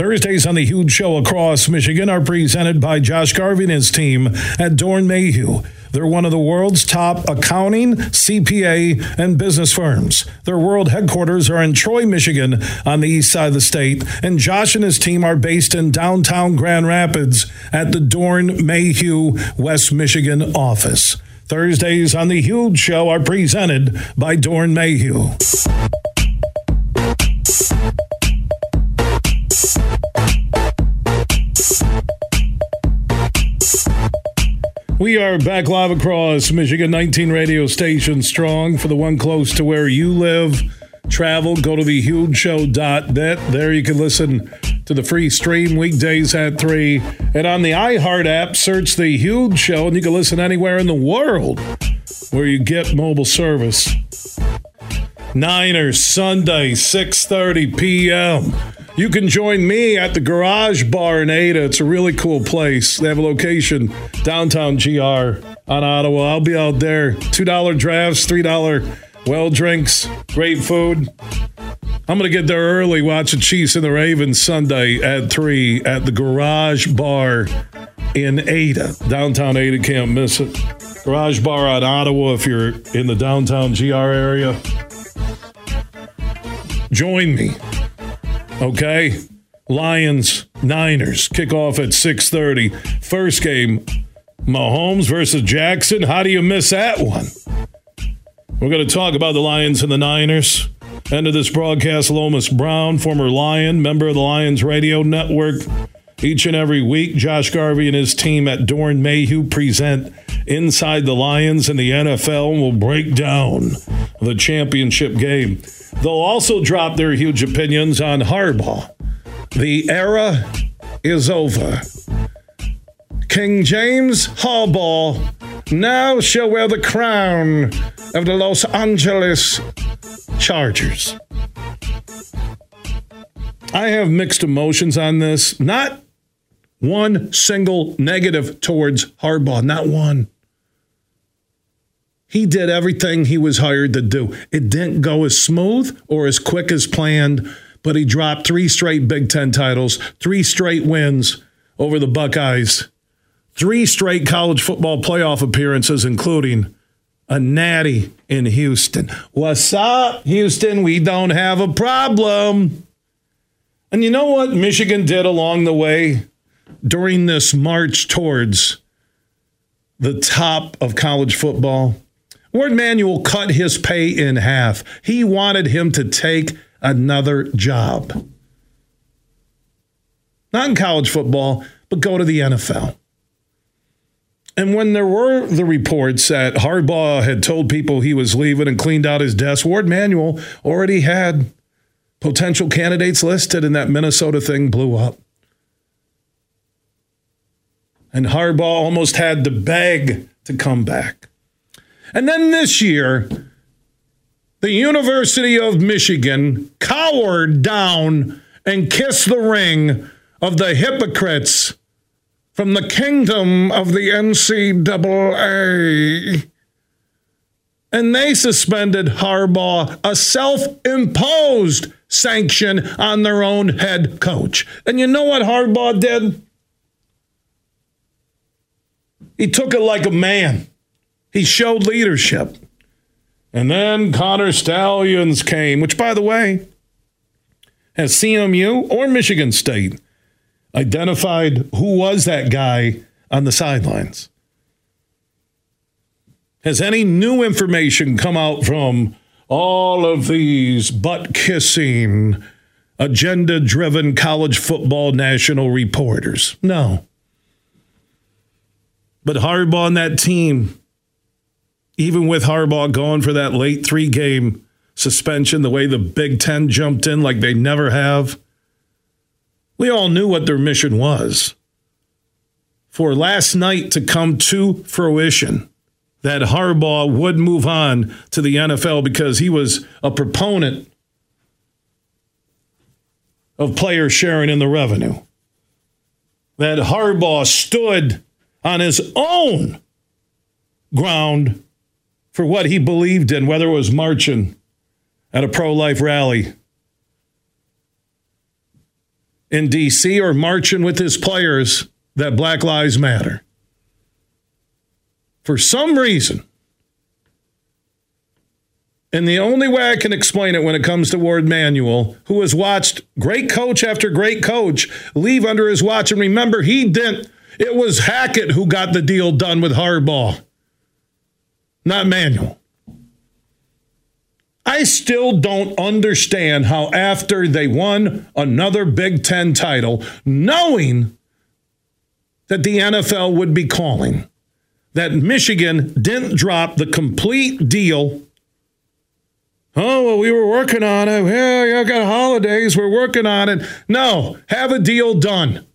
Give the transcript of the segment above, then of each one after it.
Thursdays on the Huge Show across Michigan are presented by Josh Garvey and his team at Doeren Mayhew. They're one of the world's top accounting, CPA, and business firms. Their world headquarters are in Troy, Michigan, on the east side of the state, and Josh and his team are based in downtown Grand Rapids at the Doeren Mayhew, West Michigan office. Thursdays on the Huge Show are presented by Doeren Mayhew. We are back live across Michigan, 19 radio stations strong. For the one close to where you live, travel, go to thehugeshow.net. There you can listen to the free stream weekdays at 3. And on the iHeart app, search The Huge Show, and you can listen anywhere in the world where you get mobile service. Niners, Sunday, 6.30 p.m. You can join me at the Garage Bar in Ada. It's a really cool place. They have a location downtown GR on Ottawa. I'll be out there. $2 drafts, $3 well drinks, great food. I'm going to get there early, watch the Chiefs and the Ravens Sunday at 3 at the Garage Bar in Ada. Downtown Ada, can't miss it. Garage Bar on Ottawa if you're in the downtown GR area. Join me. Okay? Lions, Niners kick off at 6:30. First game, Mahomes versus Jackson. How do you miss that one? We're going to talk about the Lions and the Niners. End of this broadcast, Lomas Brown, former Lion, member of the Lions Radio Network. Each and every week, Josh Garvey and his team at Doeren Mayhew present Inside the Lions and the NFL and will break down the championship game. They'll also drop their huge opinions on Harbaugh. The era is over. King James Harbaugh now shall wear the crown of the Los Angeles Chargers. I have mixed emotions on this. Not one single negative towards Harbaugh, not one. He did everything he was hired to do. It didn't go as smooth or as quick as planned, but he dropped three straight Big Ten titles, three straight wins over the Buckeyes, three straight college football playoff appearances, including a natty in Houston. What's up, Houston? We don't have a problem. And you know what Michigan did along the way during this march towards the top of college football? Warde Manuel cut his pay in half. He wanted him to take another job. Not in college football, but go to the NFL. And when there were the reports that Harbaugh had told people he was leaving and cleaned out his desk, Warde Manuel already had potential candidates listed, and that Minnesota thing blew up. And Harbaugh almost had to beg to come back. And then this year, the University of Michigan cowered down and kissed the ring of the hypocrites from the kingdom of the NCAA. And they suspended Harbaugh, a self imposed sanction on their own head coach. And you know what Harbaugh did? He took it like a man. He showed leadership. And then Connor Stalions came, which, by the way, has CMU or Michigan State identified who was that guy on the sidelines? Has any new information come out from all of these butt kissing, agenda driven college football national reporters? No. But Harbaugh and that team even with Harbaugh going for that late three game suspension, the way the Big Ten jumped in like they never have, we all knew what their mission was. for last night to come to fruition that Harbaugh would move on to the NFL because he was a proponent of players sharing in the revenue. That Harbaugh stood on his own ground for what he believed in, whether it was marching at a pro life rally in D.C. or marching with his players that Black Lives Matter. For some reason, and the only way I can explain it when it comes to Warde Manuel, who has watched great coach after great coach leave under his watch, and remember, he didn't, it was Hackett who got the deal done with Harbaugh, not Manuel. I still don't understand how, after they won another Big Ten title, knowing that the NFL would be calling, that Michigan didn't drop the complete deal. Oh, well, we were working on it. Yeah, yeah, got holidays. We're working on it. No, have a deal done.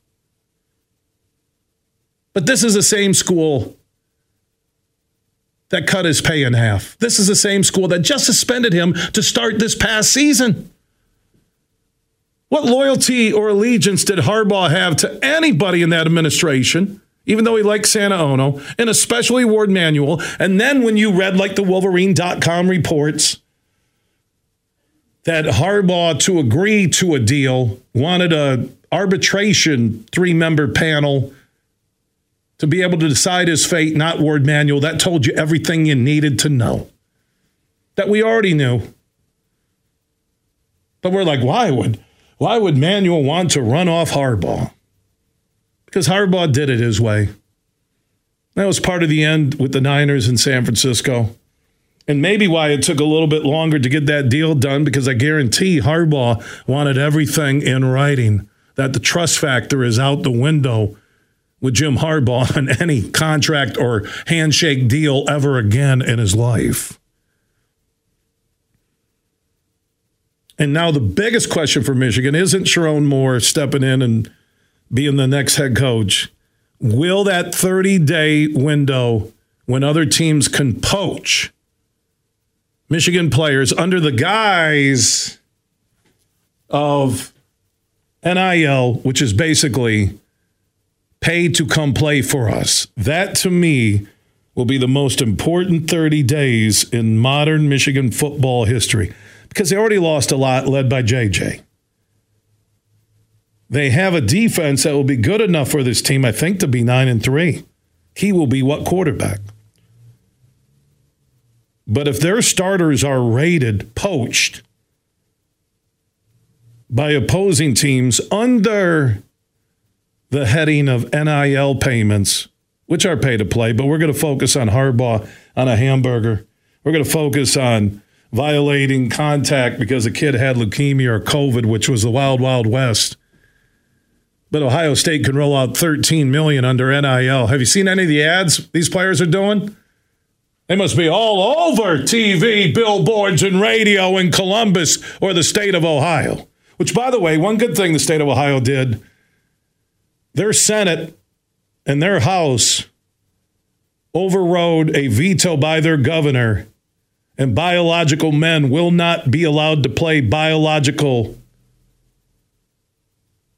But this is the same school that cut his pay in half. This is the same school that just suspended him to start this past season. What loyalty or allegiance did Harbaugh have to anybody in that administration, even though he liked Santa Ono, and especially Warde Manuel, And then when you read like the Wolverine.com reports that Harbaugh to agree to a deal wanted a arbitration three member panel to be able to decide his fate, not Warde Manuel. That told you everything you needed to know. That we already knew. But we're like, why would why would Manuel want to run off Harbaugh? Because Harbaugh did it his way. That was part of the end with the Niners in San Francisco. And maybe why it took a little bit longer to get that deal done, because I guarantee Harbaugh wanted everything in writing, that the trust factor is out the window with Jim Harbaugh on any contract or handshake deal ever again in his life. And now the biggest question for Michigan isn't Sherrone Moore stepping in and being the next head coach. Will that 30 day window when other teams can poach Michigan players under the guise of NIL, which is basically pay to come play for us. That to me will be the most important 30 days in modern Michigan football history because they already lost a lot led by JJ. They have a defense that will be good enough for this team, I think, to be 9 and 3. He will be what quarterback? But if their starters are rated, poached by opposing teams under the heading of NIL payments, which are pay to play, but we're going to focus on Harbaugh on a hamburger. We're going to focus on violating contact because a kid had leukemia or COVID, which was the wild, wild west. But Ohio State can roll out 13 million under NIL. Have you seen any of the ads these players are doing? They must be all over TV, billboards, and radio in Columbus or the state of Ohio. Which, by the way, one good thing the state of Ohio did their Senate and their House overrode a veto by their governor, and biological men will not be allowed to play biological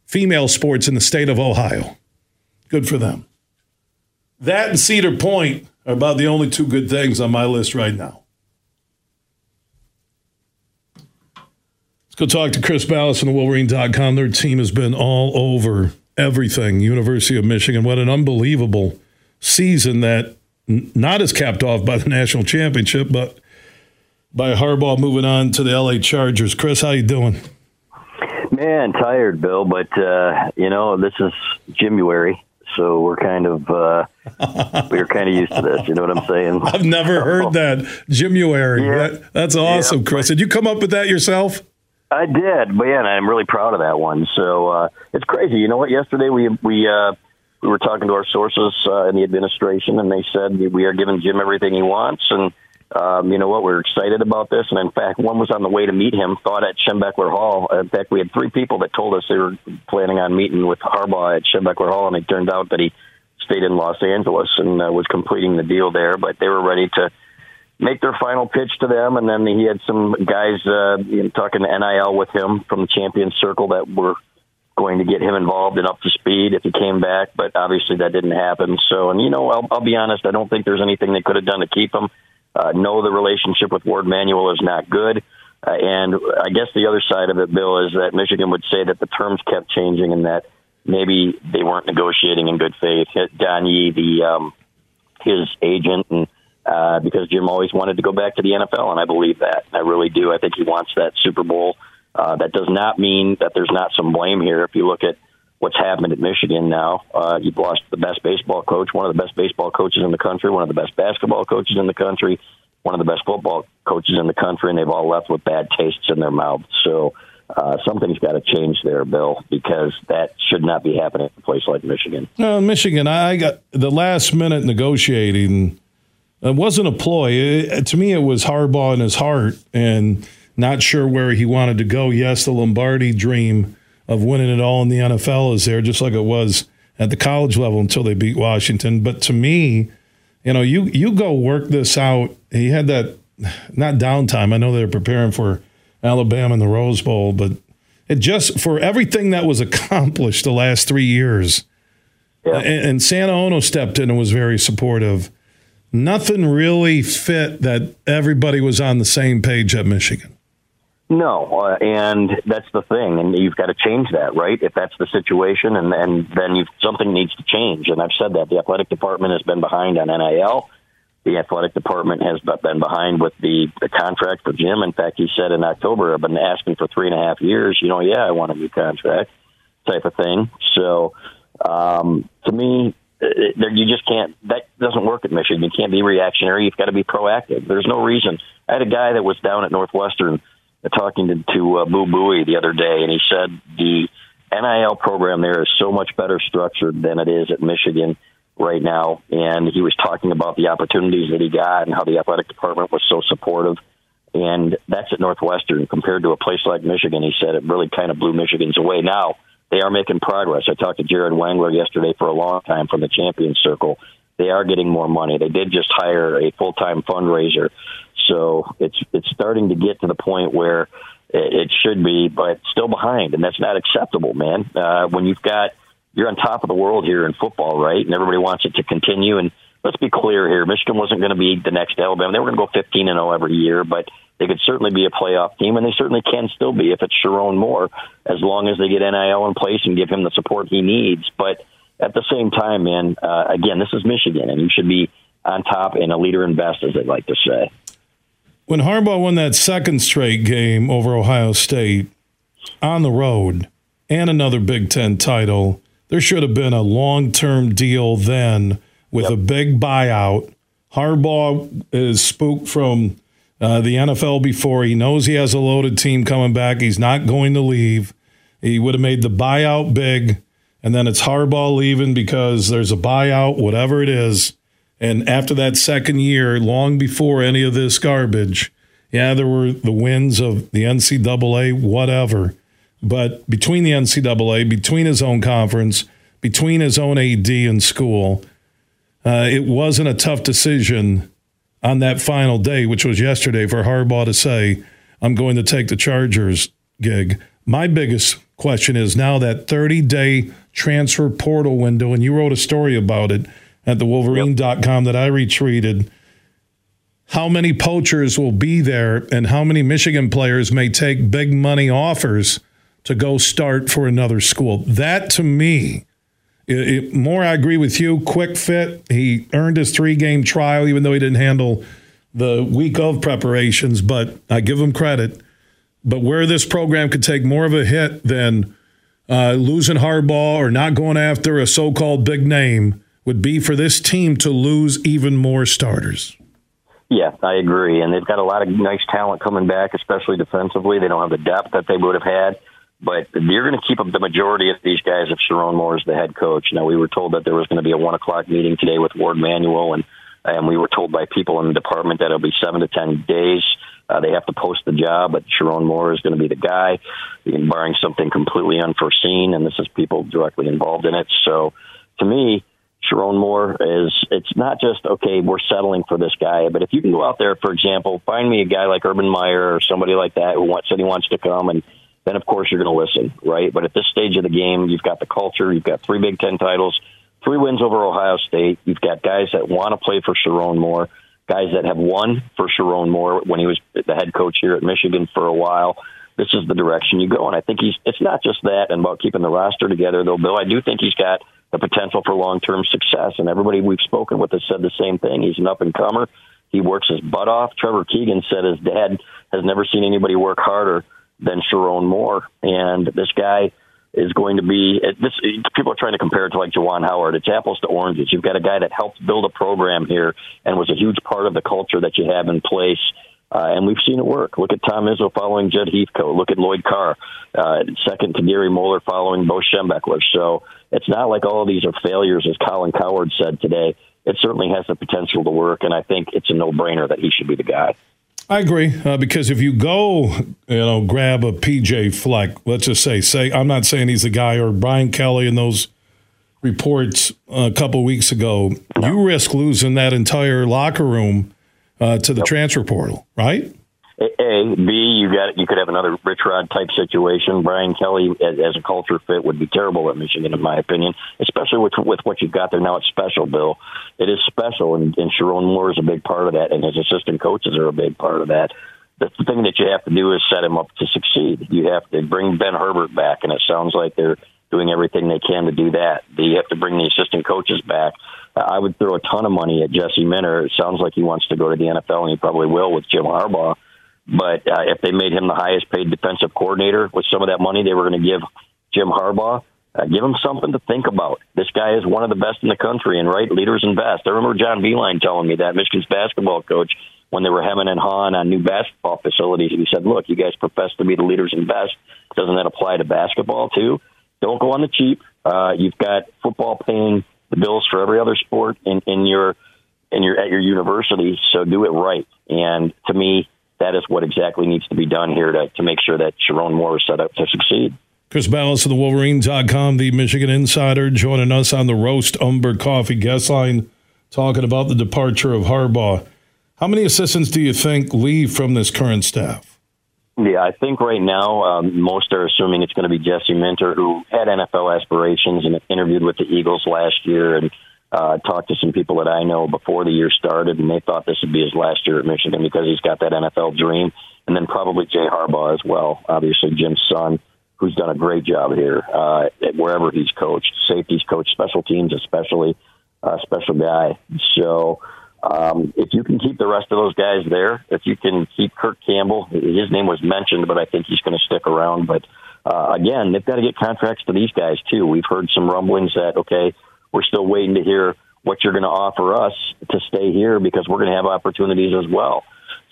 female sports in the state of Ohio. Good for them. That and Cedar Point are about the only two good things on my list right now. Let's go talk to Chris Balas from the Wolverine.com. Their team has been all over everything. University of Michigan. What an unbelievable season that not as capped off by the national championship, but by Harbaugh moving on to the LA Chargers. Chris, how you doing? Man, tired, Bill, but uh, you know this is January, so we're kind of uh, we're kind of used to this. You know what I'm saying? I've never heard that January. Yeah. That, that's awesome, yeah. Chris. Did you come up with that yourself? I did, and I'm really proud of that one. So uh, it's crazy. You know what? Yesterday we we uh, we were talking to our sources uh, in the administration, and they said we are giving Jim everything he wants, and um, you know what? We're excited about this. And in fact, one was on the way to meet him, thought at Schembechler Hall. In fact, we had three people that told us they were planning on meeting with Harbaugh at Schembechler Hall, and it turned out that he stayed in Los Angeles and uh, was completing the deal there. But they were ready to make their final pitch to them, and then he had some guys uh, you know, talking to NIL with him from the Champions Circle that were going to get him involved and up to speed if he came back. But obviously that didn't happen. So, and you know, I'll, I'll be honest, I don't think there's anything they could have done to keep him. Uh, no, the relationship with Warde Manuel is not good. Uh, and I guess the other side of it, Bill, is that Michigan would say that the terms kept changing and that maybe they weren't negotiating in good faith. Don Yee, the um, his agent, and uh, because Jim always wanted to go back to the NFL, and I believe that. I really do. I think he wants that Super Bowl. Uh, that does not mean that there's not some blame here. If you look at what's happened at Michigan now, uh, you've lost the best baseball coach, one of the best baseball coaches in the country, one of the best basketball coaches in the country, one of the best football coaches in the country, and they've all left with bad tastes in their mouths. So uh, something's got to change there, Bill, because that should not be happening in a place like Michigan. No, Michigan, I got the last minute negotiating. It wasn't a ploy. It, to me, it was Harbaugh in his heart and not sure where he wanted to go. Yes, the Lombardi dream of winning it all in the NFL is there, just like it was at the college level until they beat Washington. But to me, you know, you you go work this out. He had that not downtime. I know they're preparing for Alabama in the Rose Bowl, but it just for everything that was accomplished the last three years. Yeah. And, and Santa Ono stepped in and was very supportive. Nothing really fit that everybody was on the same page at Michigan. No, uh, and that's the thing, and you've got to change that, right? If that's the situation, and, and then something needs to change. And I've said that the athletic department has been behind on NIL the athletic department has been behind with the, the contract for Jim. In fact, he said in October, I've been asking for three and a half years. You know, yeah, I want a new contract, type of thing. So, um, to me, it, you just can't. That doesn't work at Michigan. You can't be reactionary. You've got to be proactive. There's no reason. I had a guy that was down at Northwestern uh, talking to, to uh, Boo Buie the other day, and he said the NIL program there is so much better structured than it is at Michigan right now, and he was talking about the opportunities that he got and how the athletic department was so supportive. And that's at Northwestern compared to a place like Michigan. He said it really kind of blew Michigan's away. Now they are making progress. I talked to Jared Wangler yesterday for a long time from the Champions Circle. They are getting more money. They did just hire a full time fundraiser, so it's it's starting to get to the point where it should be, but still behind, and that's not acceptable, man. Uh, when you've got you're on top of the world here in football, right? And everybody wants it to continue. And let's be clear here: Michigan wasn't going to be the next Alabama. They were going to go 15 and 0 every year, but they could certainly be a playoff team, and they certainly can still be if it's Sherrone Moore, as long as they get NIL in place and give him the support he needs. But at the same time, man, uh, again, this is Michigan, and you should be on top and a leader in best, as they like to say. When Harbaugh won that second straight game over Ohio State on the road and another Big Ten title, there should have been a long term deal then with yep. a big buyout. Harbaugh is spooked from uh, the NFL before. He knows he has a loaded team coming back. He's not going to leave. He would have made the buyout big, and then it's Harbaugh leaving because there's a buyout, whatever it is. And after that second year, long before any of this garbage, yeah, there were the wins of the NCAA, whatever. But between the NCAA, between his own conference, between his own AD and school, uh, it wasn't a tough decision on that final day, which was yesterday, for Harbaugh to say, I'm going to take the Chargers gig. My biggest question is now that 30 day transfer portal window, and you wrote a story about it at the Wolverine.com that I retweeted. How many poachers will be there, and how many Michigan players may take big money offers to go start for another school. That to me, it, it, more I agree with you. Quick fit. He earned his three game trial, even though he didn't handle the week of preparations. But I give him credit. But where this program could take more of a hit than uh, losing Harbaugh or not going after a so called big name would be for this team to lose even more starters. Yeah, I agree. And they've got a lot of nice talent coming back, especially defensively. They don't have the depth that they would have had. But you're going to keep up the majority of these guys if Sherrone Moore is the head coach. Now, we were told that there was going to be a one o'clock meeting today with Warde Manuel, and and we were told by people in the department that it'll be seven to ten days. Uh, they have to post the job, but Sherrone Moore is going to be the guy, barring something completely unforeseen. And this is people directly involved in it. So, to me, Sharon Moore is it's not just okay, we're settling for this guy, but if you can go out there, for example, find me a guy like Urban Meyer or somebody like that who wants said he wants to come, and then of course you're going to listen, right? But at this stage of the game, you've got the culture, you've got three Big Ten titles, three wins over Ohio State, you've got guys that want to play for Sherrone Moore, guys that have won for Sherrone Moore when he was the head coach here at Michigan for a while. This is the direction you go, and I think he's. It's not just that and about keeping the roster together, though. Bill, I do think he's got the potential for long term success. And everybody we've spoken with has said the same thing. He's an up and comer. He works his butt off. Trevor Keegan said his dad has never seen anybody work harder than Sherrone Moore. And this guy is going to be this. People are trying to compare it to like Juwan Howard. It's apples to oranges. You've got a guy that helped build a program here and was a huge part of the culture that you have in place. Uh, and we've seen it work. Look at Tom Izzo following Jud Heathcote. Look at Lloyd Carr, uh, second to Gary Moeller following Bo Schembechler. So it's not like all of these are failures, as Colin Cowherd said today. It certainly has the potential to work, and I think it's a no-brainer that he should be the guy. I agree uh, because if you go, you know, grab a PJ Fleck, let's just say, say I'm not saying he's the guy or Brian Kelly and those reports a couple weeks ago, you risk losing that entire locker room uh, to the transfer portal, right? A, B, you got you could have another Rich Rod type situation. Brian Kelly as, as, a culture fit would be terrible at Michigan, in my opinion, especially with with what you've got there now. It's special, Bill. It is special, and, and Sherrone Moore is a big part of that, and his assistant coaches are a big part of that. The thing that you have to do is set him up to succeed. You have to bring Ben Herbert back, and it sounds like they're doing everything they can to do that. You have to bring the assistant coaches back. I would throw a ton of money at Jesse Minter. It sounds like he wants to go to the NFL, and he probably will with Jim Harbaugh but uh, if they made him the highest paid defensive coordinator with some of that money they were going to give Jim Harbaugh, uh, give him something to think about. This guy is one of the best in the country and right leaders invest. I remember John Beilein telling me that Michigan's basketball coach when they were hemming and hawing on new basketball facilities. He said, "Look, you guys profess to be the leaders in best. Doesn't that apply to basketball too? Don't go on the cheap. Uh, you've got football paying the bills for every other sport in, in your in your at your university, so do it right." And to me, that is what exactly needs to be done here to, to make sure that Sherrone Moore is set up to succeed. Chris Balas of the Wolverines.com, the Michigan Insider, joining us on the Roast Umber Coffee guest line, talking about the departure of Harbaugh. How many assistants do you think leave from this current staff? Yeah, I think right now um, most are assuming it's going to be Jesse Minter, who had NFL aspirations and interviewed with the Eagles last year and uh, talked to some people that I know before the year started, and they thought this would be his last year at Michigan because he's got that NFL dream. And then probably Jay Harbaugh as well, obviously Jim's son, who's done a great job here uh, wherever he's coached, safeties coach, special teams especially, uh, special guy. So um, if you can keep the rest of those guys there, if you can keep Kirk Campbell, his name was mentioned, but I think he's going to stick around. But uh, again, they've got to get contracts to these guys too. We've heard some rumblings that okay we're still waiting to hear what you're going to offer us to stay here because we're going to have opportunities as well.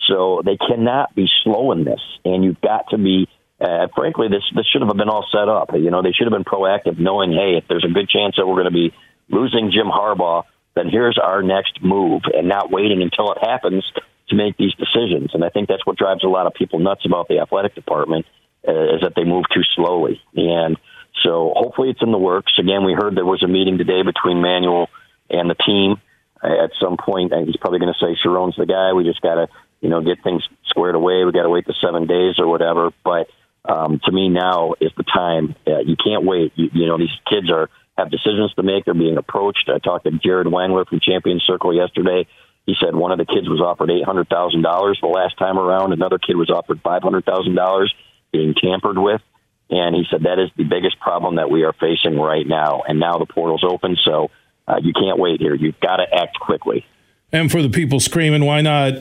So they cannot be slow in this, and you've got to be. Uh, frankly, this this should have been all set up. You know, they should have been proactive, knowing, hey, if there's a good chance that we're going to be losing Jim Harbaugh, then here's our next move, and not waiting until it happens to make these decisions. And I think that's what drives a lot of people nuts about the athletic department uh, is that they move too slowly. And so hopefully it's in the works. Again, we heard there was a meeting today between Manuel and the team. At some point, he's probably going to say Sherrone's the guy. We just got to, you know, get things squared away. We got to wait the seven days or whatever. But um, to me, now is the time. Uh, you can't wait. You, you know, these kids are have decisions to make. They're being approached. I talked to Jared Wangler from Champion Circle yesterday. He said one of the kids was offered eight hundred thousand dollars the last time around. Another kid was offered five hundred thousand dollars, being tampered with. And he said that is the biggest problem that we are facing right now. And now the portal's open, so uh, you can't wait here. You've got to act quickly. And for the people screaming, why not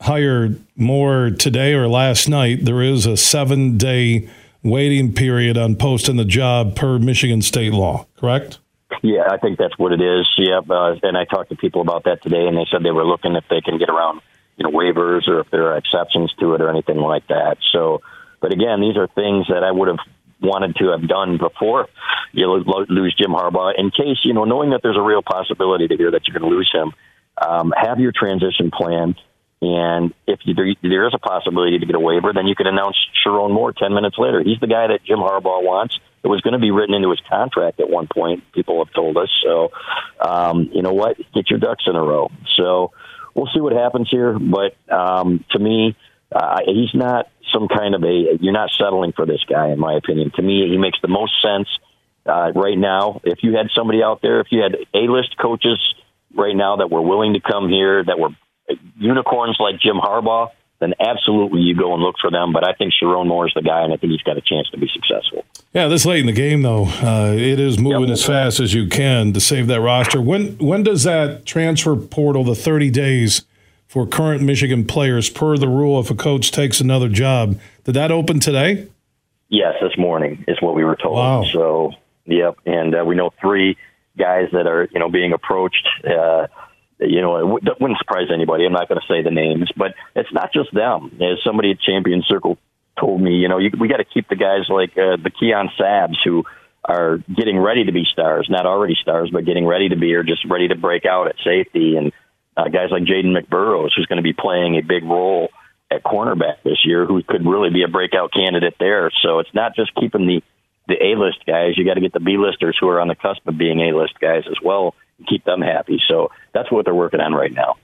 hire Moore today or last night? There is a seven day waiting period on posting the job per Michigan state law, correct? Yeah, I think that's what it is. Yeah, uh, and I talked to people about that today, and they said they were looking if they can get around, you know, waivers or if there are exceptions to it or anything like that. So but again, these are things that I would have wanted to have done before you lose Jim Harbaugh. In case you know, knowing that there's a real possibility to hear that you're going to lose him, um, have your transition plan. And if you, there is a possibility to get a waiver, then you can announce Sherrone Moore 10 minutes later. He's the guy that Jim Harbaugh wants. it was going to be written into his contract at one point. People have told us. So, um, you know what? Get your ducks in a row. So we'll see what happens here. But um, to me, uh, he's not some kind of a. You're not settling for this guy, in my opinion. To me, he makes the most sense uh, right now. If you had somebody out there, if you had A-list coaches right now that were willing to come here, that were unicorns like Jim Harbaugh, then absolutely you go and look for them. But I think Sherrone Moore is the guy, and I think he's got a chance to be successful. Yeah, this late in the game, though, uh, it is moving yep. as fast as you can to save that roster. When when does that transfer portal, the thirty days for current Michigan players, per the rule, if a coach takes another job, did that open today? Yes, this morning is what we were told. Wow. So, yep, and uh, we know three guys that are you know being approached. Uh, you know, it wouldn't surprise anybody. I'm not going to say the names, but it's not just them. As somebody at Champion Circle told me, you know, you, we got to keep the guys like uh, the Keon Sabbs who are getting ready to be stars, not already stars, but getting ready to be or just ready to break out at safety, and uh, guys like Jayden McBurrows, who's going to be playing a big role at cornerback this year, who could really be a breakout candidate there. So it's not just keeping the the A list guys. You got to get the B listers who are on the cusp of being A list guys as well and keep them happy. So that's what they're working on right now.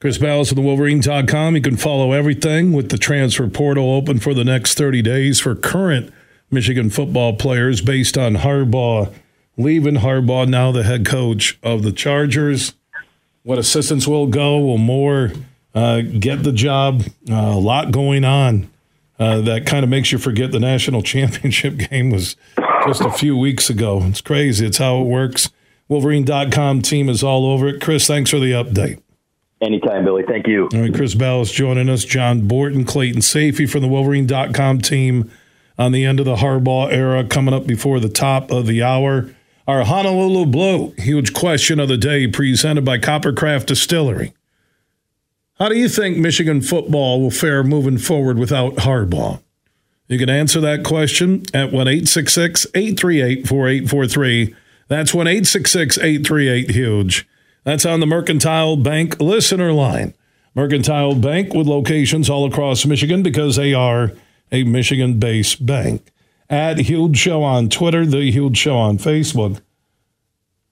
Chris Balas of the Wolverine.com. You can follow everything with the transfer portal open for the next 30 days for current Michigan football players based on Harbaugh leaving. Harbaugh now the head coach of the Chargers. What assistants will go? Will Moore uh, get the job? Uh, a lot going on uh, that kind of makes you forget the national championship game was just a few weeks ago. It's crazy. It's how it works. Wolverine.com team is all over it. Chris, thanks for the update. Anytime, Billy. Thank you. All right, Chris Bell is joining us. John Borton, Clayton Sayfie from the Wolverine.com team on the end of the Harbaugh era coming up before the top of the hour. Our Honolulu Blue, huge question of the day, presented by Coppercraft Distillery. How do you think Michigan football will fare moving forward without Harbaugh? You can answer that question at 1 838 4843. That's 1 838 Huge. That's on the Mercantile Bank listener line. Mercantile Bank with locations all across Michigan because they are a Michigan based bank. At Huge Show on Twitter, The Huge Show on Facebook.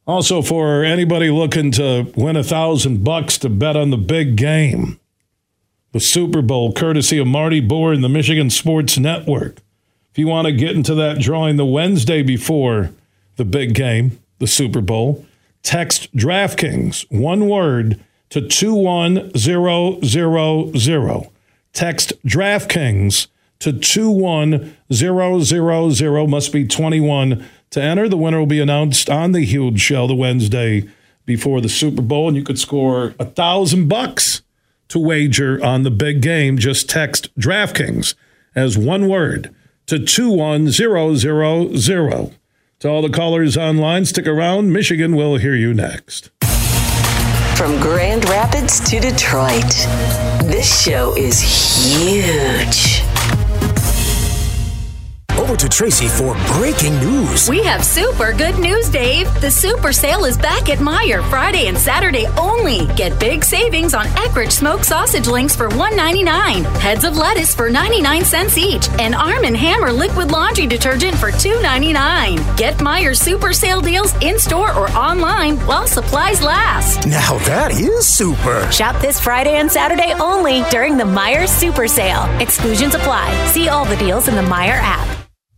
Also, for anybody looking to win a thousand bucks to bet on the big game, the Super Bowl, courtesy of Marty Boer and the Michigan Sports Network. If you want to get into that drawing the Wednesday before the big game, the Super Bowl, text DraftKings, one word, to 21000. Text DraftKings to 21000. Must be 21 to enter. The winner will be announced on the huge show the Wednesday before the Super Bowl, and you could score a thousand bucks to wager on the big game. Just text DraftKings as one word to 21000. To all the callers online, stick around. Michigan will hear you next. From Grand Rapids to Detroit, this show is huge over to Tracy for breaking news. We have super good news, Dave. The super sale is back at Meijer Friday and Saturday only. Get big savings on Eckrich smoked sausage links for $1.99, heads of lettuce for 99 cents each, and Arm & Hammer liquid laundry detergent for $2.99. Get Meijer super sale deals in store or online while supplies last. Now that is super. Shop this Friday and Saturday only during the Meijer super sale. Exclusions apply. See all the deals in the Meijer app.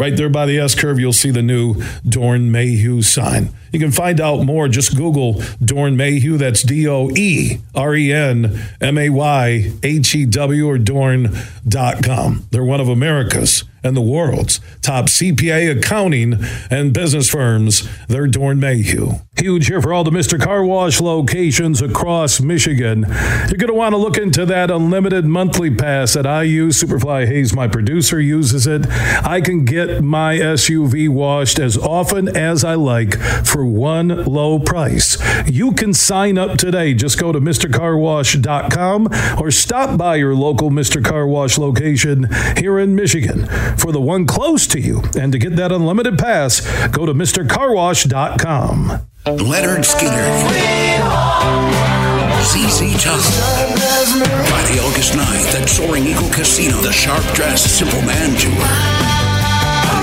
Right there by the S curve, you'll see the new Doeren Mayhew sign. You can find out more. Just Google Doeren Mayhew. That's D O E R E N M A Y H E W or Doeren.com. They're one of America's and the world's top CPA accounting and business firms. They're Doeren Mayhew. Huge here for all the Mr. Car Wash locations across Michigan. You're going to want to look into that unlimited monthly pass that I use. Superfly Hayes, my producer, uses it. I can get my SUV washed as often as I like for one low price. You can sign up today. Just go to MrCarWash.com or stop by your local Mr. Car Wash location here in Michigan for the one close to you. And to get that unlimited pass, go to MrCarWash.com. Lynyrd Skynyrd. ZZ Top. Friday, August 9th at Soaring Eagle Casino, the Sharp Dressed Simple Man Tour.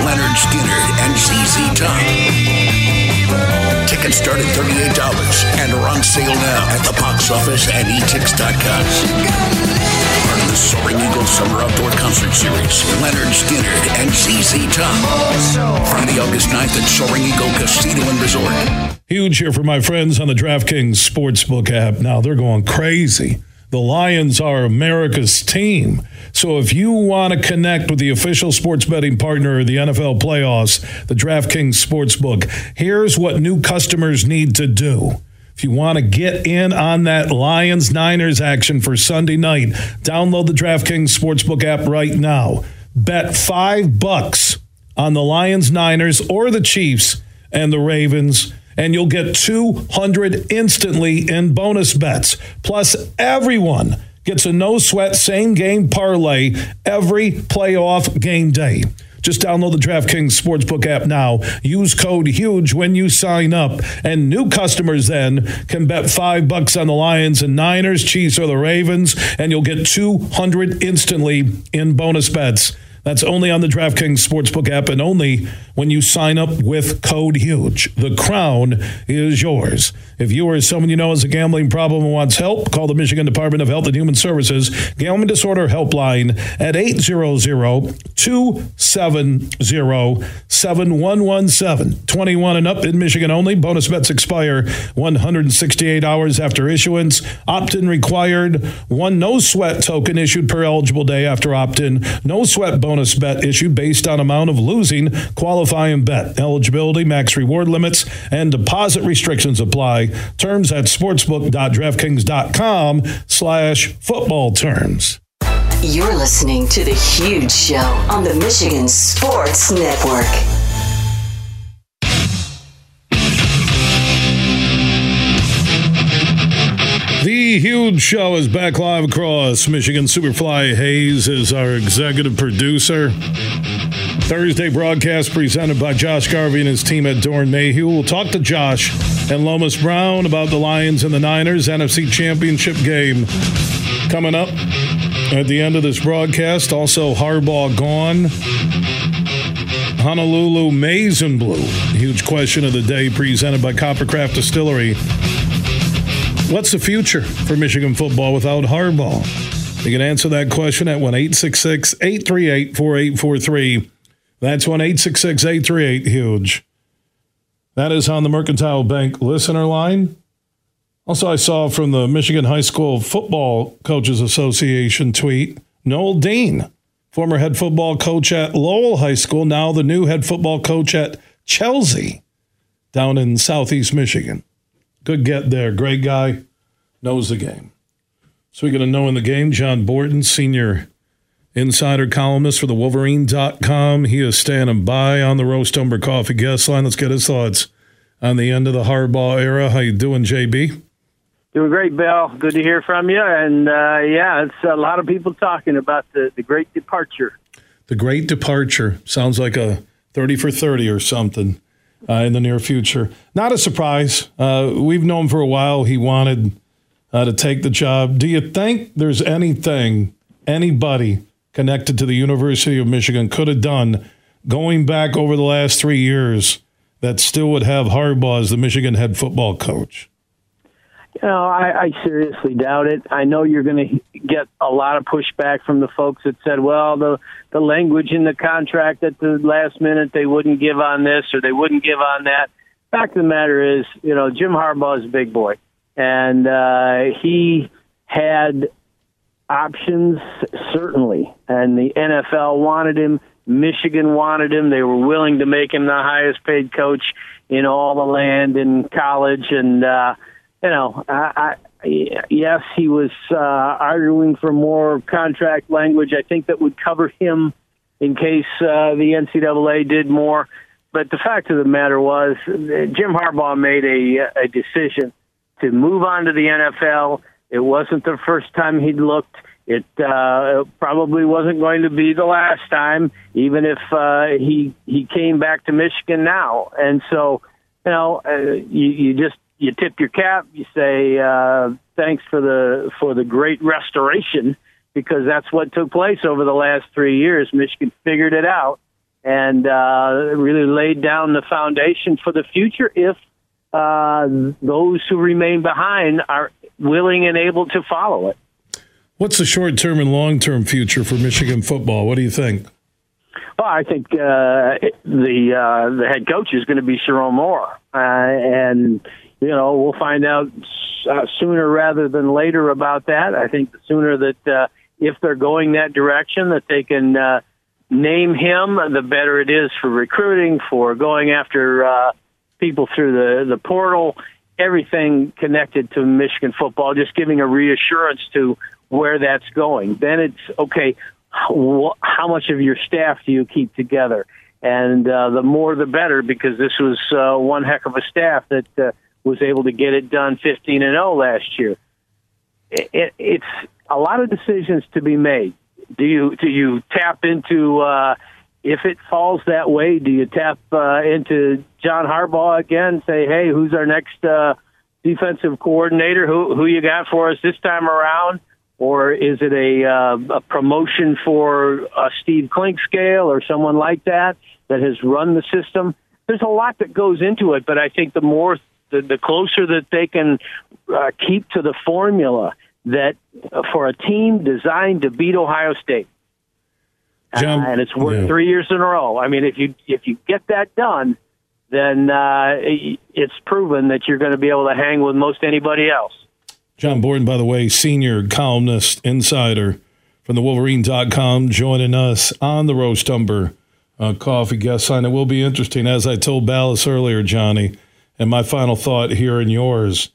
Lynyrd Skynyrd and ZZ Top. Tickets start at $38 and are on sale now at the box office and etix.com. The Soaring Eagle Summer Outdoor Concert Series. Lynyrd Skynyrd and ZZ Top. Friday, August 9th at Soaring Eagle Casino and Resort. Huge here for my friends on the DraftKings Sportsbook app. Now they're going crazy. The Lions are America's team. So if you want to connect with the official sports betting partner of the NFL playoffs, the DraftKings Sportsbook, here's what new customers need to do. If you want to get in on that Lions Niners action for Sunday night, download the DraftKings Sportsbook app right now. Bet five bucks on the Lions Niners or the Chiefs and the Ravens and you'll get 200 instantly in bonus bets. Plus, everyone gets a no sweat same game parlay every playoff game day. Just download the DraftKings Sportsbook app now. Use code HUGE when you sign up. And new customers then can bet five bucks on the Lions and Niners, Chiefs, or the Ravens, and you'll get 200 instantly in bonus bets. That's only on the DraftKings Sportsbook app and only when you sign up with code HUGE. The crown is yours. If you or someone you know has a gambling problem and wants help, call the Michigan Department of Health and Human Services Gambling Disorder Helpline at 800-270-7117. 21 and up in Michigan only. Bonus bets expire 168 hours after issuance. Opt-in required. One no sweat token issued per eligible day after opt-in. No sweat bonus bet issued based on amount of losing qualifying bet. Eligibility, max reward limits, and deposit restrictions apply. Terms at sportsbook.draftkings.com slash football terms. You're listening to The Huge Show on the Michigan Sports Network. Huge Show is back live across Michigan. Superfly Hayes is our executive producer. Thursday broadcast presented by Josh Garvey and his team at Doeren Mayhew. We'll talk to Josh and Lomas Brown about the Lions and the Niners NFC Championship game coming up at the end of this broadcast. Also, Harbaugh gone. Honolulu Maize and Blue. Huge question of the day presented by Coppercraft Distillery. What's the future for Michigan football without Harbaugh? You can answer that question at 1 838 4843. That's 1 838 Huge. That is on the Mercantile Bank listener line. Also, I saw from the Michigan High School Football Coaches Association tweet Noel Dean, former head football coach at Lowell High School, now the new head football coach at Chelsea down in southeast Michigan. Good get there. Great guy. Knows the game. So we're going to know in the game, John Borton, senior insider columnist for the Wolverine.com. He is standing by on the Roast Umber Coffee guest line. Let's get his thoughts on the end of the Harbaugh era. How you doing, JB? Doing great, Bill. Good to hear from you. And uh, yeah, it's a lot of people talking about the, the great departure. The great departure sounds like a 30 for 30 or something uh, in the near future. Not a surprise. Uh, we've known for a while he wanted uh, to take the job. Do you think there's anything anybody connected to the University of Michigan could have done going back over the last three years that still would have Harbaugh as the Michigan head football coach? Know, I, I seriously doubt it. I know you're going to get a lot of pushback from the folks that said, "Well, the the language in the contract at the last minute they wouldn't give on this or they wouldn't give on that." Fact of the matter is, you know, Jim Harbaugh is a big boy, and uh, he had options certainly, and the NFL wanted him. Michigan wanted him. They were willing to make him the highest paid coach in all the land in college. And, uh, you know, I, I, yes, he was uh, arguing for more contract language. I think that would cover him in case uh, the NCAA did more. But the fact of the matter was, Jim Harbaugh made a, a decision to move on to the NFL. It wasn't the first time he'd looked. It uh, probably wasn't going to be the last time, even if uh, he he came back to Michigan now. And so, you know, uh, you, you just you tip your cap. You say uh, thanks for the for the great restoration because that's what took place over the last three years. Michigan figured it out and uh, really laid down the foundation for the future if uh, those who remain behind are willing and able to follow it. What's the short term and long term future for Michigan football? What do you think? Well, I think uh, the uh, the head coach is going to be Sherrone Moore, uh, and you know we'll find out uh, sooner rather than later about that. I think the sooner that uh, if they're going that direction, that they can uh, name him, the better it is for recruiting, for going after uh, people through the the portal, everything connected to Michigan football. Just giving a reassurance to where that's going. Then it's okay. How much of your staff do you keep together? And uh, the more, the better, because this was uh, one heck of a staff that uh, was able to get it done 15 and 0 last year. It, it, it's a lot of decisions to be made. Do you do you tap into uh, if it falls that way? Do you tap uh, into John Harbaugh again? Say, hey, who's our next uh, defensive coordinator? Who who you got for us this time around? or is it a, uh, a promotion for a Steve Clinkscale or someone like that that has run the system? There's a lot that goes into it, but I think the more the, the closer that they can uh, keep to the formula that uh, for a team designed to beat Ohio State, John, uh, and it's worked yeah. three years in a row. I mean, if you if you get that done, then uh, it's proven that you're going to be able to hang with most anybody else. John Borton, by the way, senior columnist, insider from the Wolverine.com, joining us on the Roast Umber uh, Coffee guest line. It will be interesting, as I told Balas earlier, Johnny, and my final thought here and yours.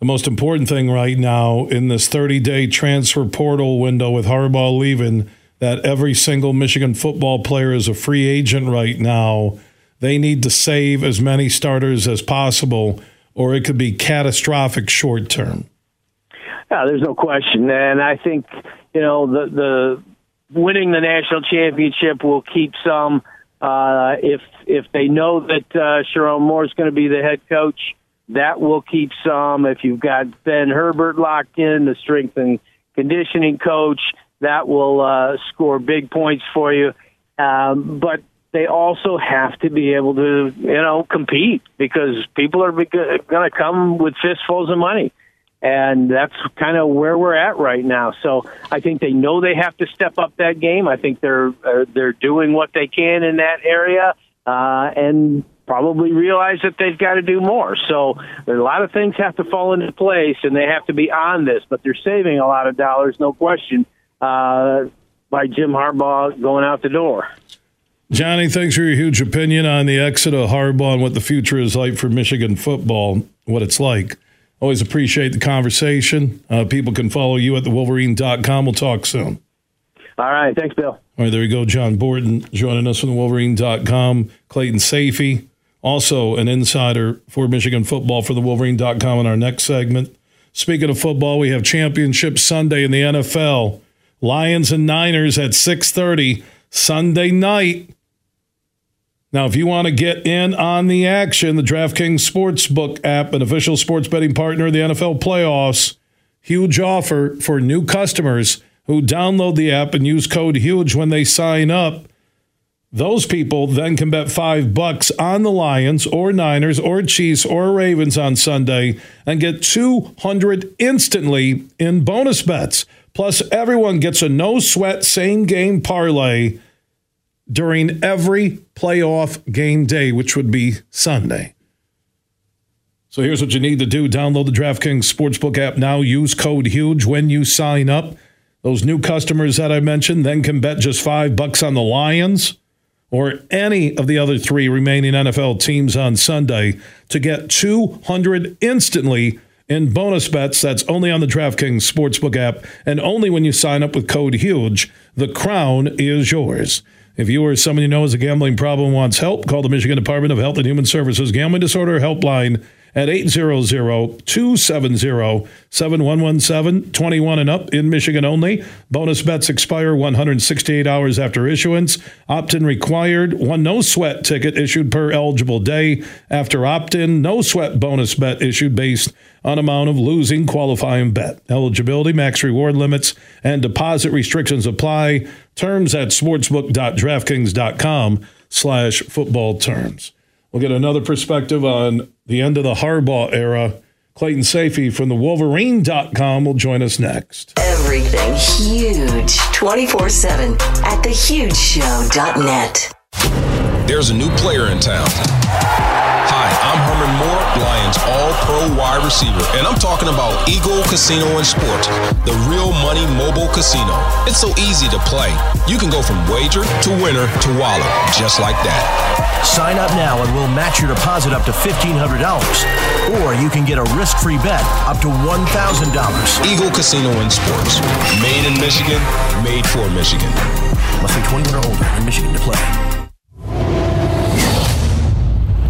The most important thing right now in this 30 day transfer portal window with Harbaugh leaving, that every single Michigan football player is a free agent right now. They need to save as many starters as possible, or it could be catastrophic short term. Yeah, there's no question, and I think you know the the winning the national championship will keep some. Uh, if if they know that uh, Sherrone Moore is going to be the head coach, that will keep some. If you've got Ben Herbert locked in, the strength and conditioning coach, that will uh, score big points for you. Um, but they also have to be able to, you know, compete because people are going to come with fistfuls of money and that's kind of where we're at right now. So I think they know they have to step up that game. I think they're uh, they're doing what they can in that area, uh, and probably realize that they've got to do more. So a lot of things have to fall into place, and they have to be on this. But they're saving a lot of dollars, no question, uh, by Jim Harbaugh going out the door. Johnny, thanks for your huge opinion on the exit of Harbaugh and what the future is like for Michigan football, what it's like. Always appreciate the conversation. Uh, people can follow you at thewolverine.com. We'll talk soon. All right. Thanks, Bill. All right, there we go. John Borton joining us from thewolverine.com. Clayton Sayfie, also an insider for Michigan football for thewolverine.com in our next segment. Speaking of football, we have Championship Sunday in the NFL. Lions and Niners at 6:30 Sunday night. Now, if you want to get in on the action, the DraftKings Sportsbook app, an official sports betting partner of the NFL playoffs, huge offer for new customers who download the app and use code HUGE when they sign up. Those people then can bet five bucks on the Lions or Niners or Chiefs or Ravens on Sunday and get 200 instantly in bonus bets. Plus, everyone gets a no sweat same game parlay during every playoff game day, which would be Sunday. So here's what you need to do download the DraftKings Sportsbook app now. Use code HUGE when you sign up. Those new customers that I mentioned then can bet just five bucks on the Lions or any of the other three remaining NFL teams on Sunday to get 200 instantly in bonus bets. That's only on the DraftKings Sportsbook app and only when you sign up with code HUGE. The crown is yours. If you or someone you know has a gambling problem wants help, call the Michigan Department of Health and Human Services Gambling Disorder Helpline at 800-270-7117, 21 and up in Michigan only. Bonus bets expire 168 hours after issuance. Opt-in required. One no sweat ticket issued per eligible day. After opt-in, no sweat bonus bet issued based on amount of losing qualifying bet. Eligibility, max reward limits, and deposit restrictions apply. Terms at sportsbook.draftkings.com slash football terms. We'll get another perspective on the end of the Harbaugh era. Clayton Sayfie from the Wolverine.com will join us next. Everything huge 24 7 at thehugeshow.net. There's a new player in town. I'm Herman Moore, Lions All Pro wide receiver, and I'm talking about Eagle Casino and Sports, the real money mobile casino. It's so easy to play. You can go from wager to winner to wallet, just like that. Sign up now and we'll match your deposit up to $1,500. Or you can get a risk free bet up to $1,000. Eagle Casino and Sports. Made in Michigan, made for Michigan. Must be 21 or older in Michigan to play.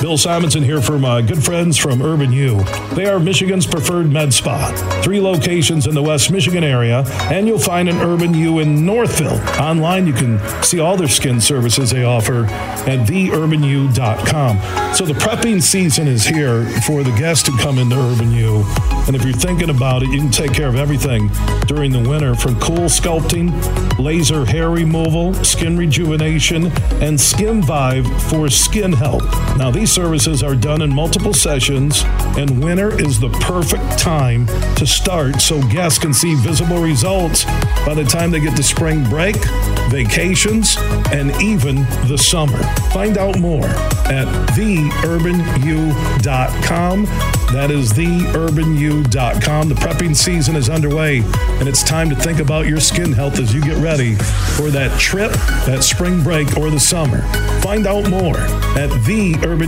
Bill Simonson here for my uh, good friends from Urban U. They are Michigan's preferred med spa. Three locations in the West Michigan area, and you'll find an Urban U in Northville. Online, you can see all their skin services they offer at theurbanu.com. So the prepping season is here for the guests to come into Urban U. And if you're thinking about it, you can take care of everything during the winter from cool sculpting, laser hair removal, skin rejuvenation, and SkinVive for skin health. Now, these services are done in multiple sessions, and winter is the perfect time to start so guests can see visible results by the time they get to spring break, vacations, and even the summer. Find out more at theurbanu.com. That is theurbanu.com. The prepping season is underway, and it's time to think about your skin health as you get ready for that trip, that spring break, or the summer. Find out more at theurbanu.com.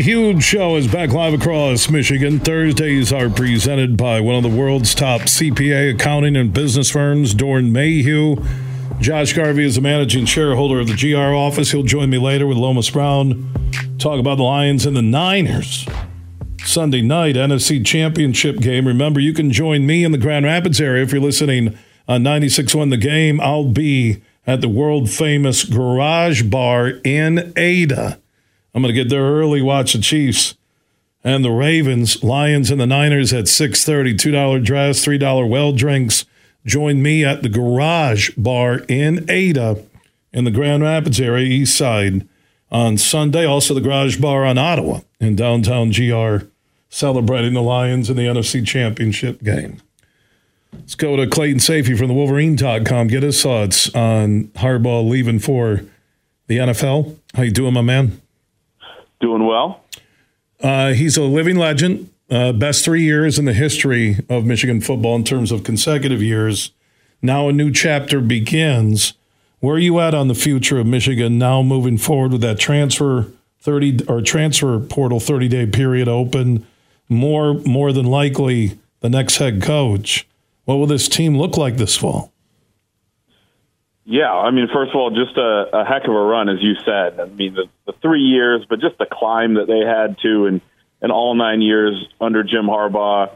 Huge Show is back live across Michigan. Thursdays are presented by one of the world's top CPA accounting and business firms, Doeren Mayhew. Josh Garvey is the managing shareholder of the GR office. He'll join me later with Lomas Brown. Talk about the Lions and the Niners. Sunday night NFC Championship game. Remember, you can join me in the Grand Rapids area if you're listening on 96.1 The Game. I'll be at the world famous Garage Bar in Ada. I'm going to get there early, watch the Chiefs and the Ravens, Lions, and the Niners at 6:30. Two dollar dress, three dollar well drinks. Join me at the Garage Bar in Ada, in the Grand Rapids area, East Side, on Sunday. Also, the Garage Bar on Ottawa in downtown GR, celebrating the Lions in the NFC Championship game. Let's go to Clayton Sayfie from the Wolverine.com. Get his thoughts on Harbaugh leaving for the NFL. How you doing, my man? Doing well. Uh, he's a living legend. Uh, best three years in the history of Michigan football in terms of consecutive years. Now a new chapter begins. Where are you at on the future of Michigan now moving forward with that transfer 30 or transfer portal 30 day period open? More more than likely the next head coach. What will this team look like this fall? Yeah, I mean, first of all, just a, a heck of a run, as you said. I mean, the, the three years, but just the climb that they had to, and and all nine years under Jim Harbaugh.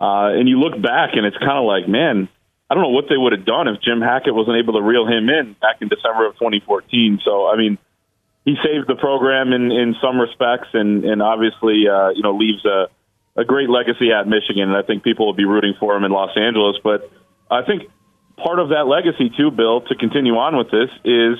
Uh, and you look back, and it's kind of like, man, I don't know what they would have done if Jim Hackett wasn't able to reel him in back in December of 2014. So, I mean, he saved the program in in some respects, and and obviously, uh, you know, leaves a a great legacy at Michigan, and I think people will be rooting for him in Los Angeles. But I think part of that legacy, too, Bill, to continue on with this, is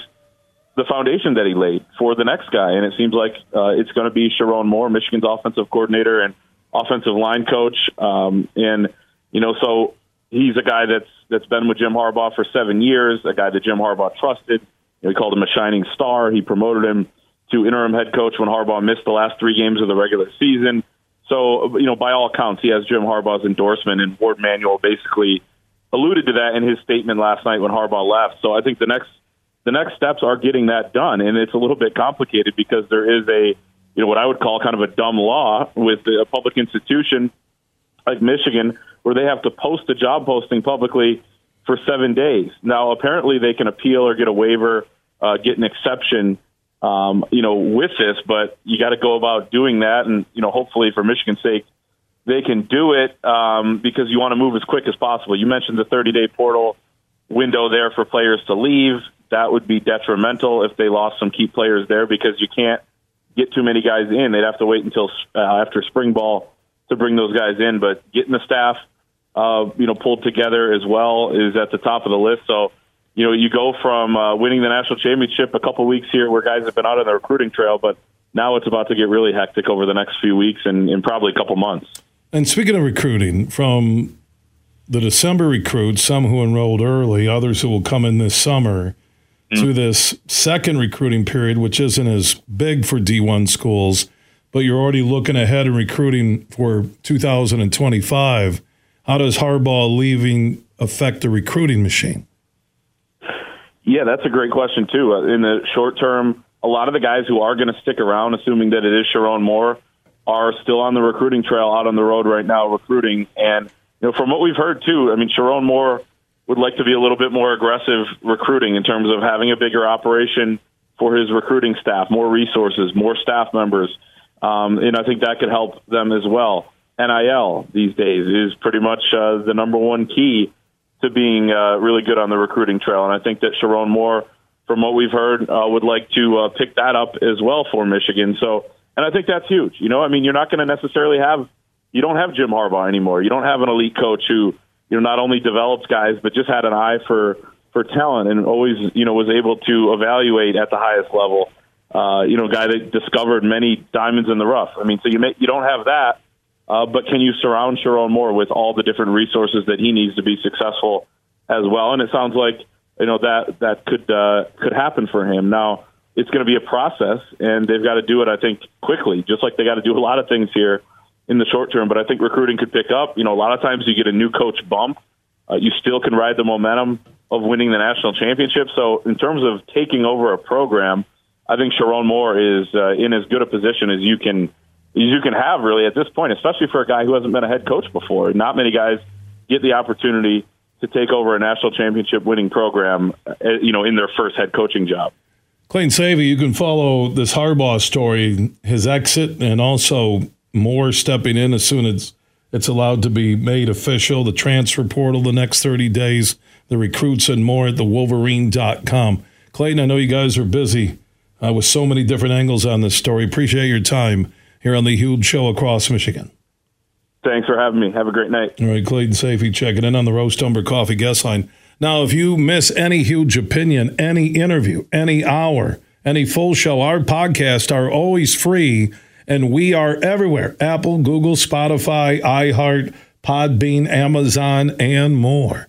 the foundation that he laid for the next guy. And it seems like uh, it's going to be Sherrone Moore, Michigan's offensive coordinator and offensive line coach. Um, and, you know, so he's a guy that's that's been with Jim Harbaugh for seven years, a guy that Jim Harbaugh trusted. You know, he called him a shining star. He promoted him to interim head coach when Harbaugh missed the last three games of the regular season. So, you know, by all accounts, he has Jim Harbaugh's endorsement, and Warde Manuel basically alluded to that in his statement last night when Harbaugh left. So, I think the next the next steps are getting that done, and it's a little bit complicated because there is a, you know, what I would call kind of a dumb law with a public institution like Michigan where they have to post a job posting publicly for seven days. Now, apparently, they can appeal or get a waiver, uh, get an exception um, you know, with this, but you got to go about doing that. And, you know, hopefully for Michigan's sake, they can do it um, because you want to move as quick as possible. You mentioned the 30 day portal window there for players to leave. That would be detrimental if they lost some key players there because you can't get too many guys in. They'd have to wait until uh, after spring ball to bring those guys in. But getting the staff, uh, you know, pulled together as well is at the top of the list. So, you know, you go from uh, winning the national championship a couple weeks here where guys have been out on the recruiting trail, but now it's about to get really hectic over the next few weeks and, and probably a couple months. And speaking of recruiting, from the December recruits, some who enrolled early, others who will come in this summer, mm-hmm. to this second recruiting period, which isn't as big for D1 schools, but you're already looking ahead and recruiting for 2025. How does Harbaugh leaving affect the recruiting machine? Yeah, that's a great question too. Uh, in the short term, a lot of the guys who are going to stick around, assuming that it is Sherrone Moore, are still on the recruiting trail out on the road right now recruiting. And you know, from what we've heard too, I mean, Sherrone Moore would like to be a little bit more aggressive recruiting in terms of having a bigger operation for his recruiting staff, more resources, more staff members, um, and I think that could help them as well. NIL these days is pretty much uh, the number one key to being uh, really good on the recruiting trail. And I think that Sherrone Moore, from what we've heard, uh, would like to uh, pick that up as well for Michigan. So, and I think that's huge. You know, I mean, you're not going to necessarily have, you don't have Jim Harbaugh anymore. You don't have an elite coach who, you know, not only develops guys, but just had an eye for, for talent and always, you know, was able to evaluate at the highest level. Uh, you know, guy that discovered many diamonds in the rough. I mean, so you may, you don't have that uh, but can you surround Sherrone Moore with all the different resources that he needs to be successful as well? And it sounds like you know that that could uh, could happen for him. Now it's going to be a process, and they've got to do it. I think quickly, just like they got to do a lot of things here in the short term. But I think recruiting could pick up. You know, a lot of times you get a new coach bump, uh, you still can ride the momentum of winning the national championship. So in terms of taking over a program, I think Sherrone Moore is uh, in as good a position as you can as you can have really at this point, especially for a guy who hasn't been a head coach before. Not many guys get the opportunity to take over a national championship winning program, uh, you know, in their first head coaching job. Clayton Sayfie, you can follow this Harbaugh story, his exit, and also more stepping in as soon as it's allowed to be made official, the transfer portal the next 30 days, the recruits, and more at the Wolverine.com. Clayton, I know you guys are busy uh, with so many different angles on this story. Appreciate your time here on the huge show across Michigan. Thanks for having me. Have a great night. All right, Clayton Sayfie checking in on the Roast Umber Coffee guest line. Now, if you miss any huge opinion, any interview, any hour, any full show, our podcasts are always free, and we are everywhere Apple, Google, Spotify, iHeart, Podbean, Amazon, and more.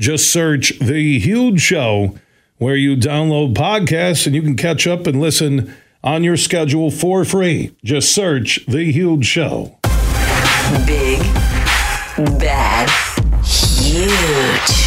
Just search The Huge Show where you download podcasts and you can catch up and listen on your schedule for free. Just search The Huge Show. Big, bad, huge.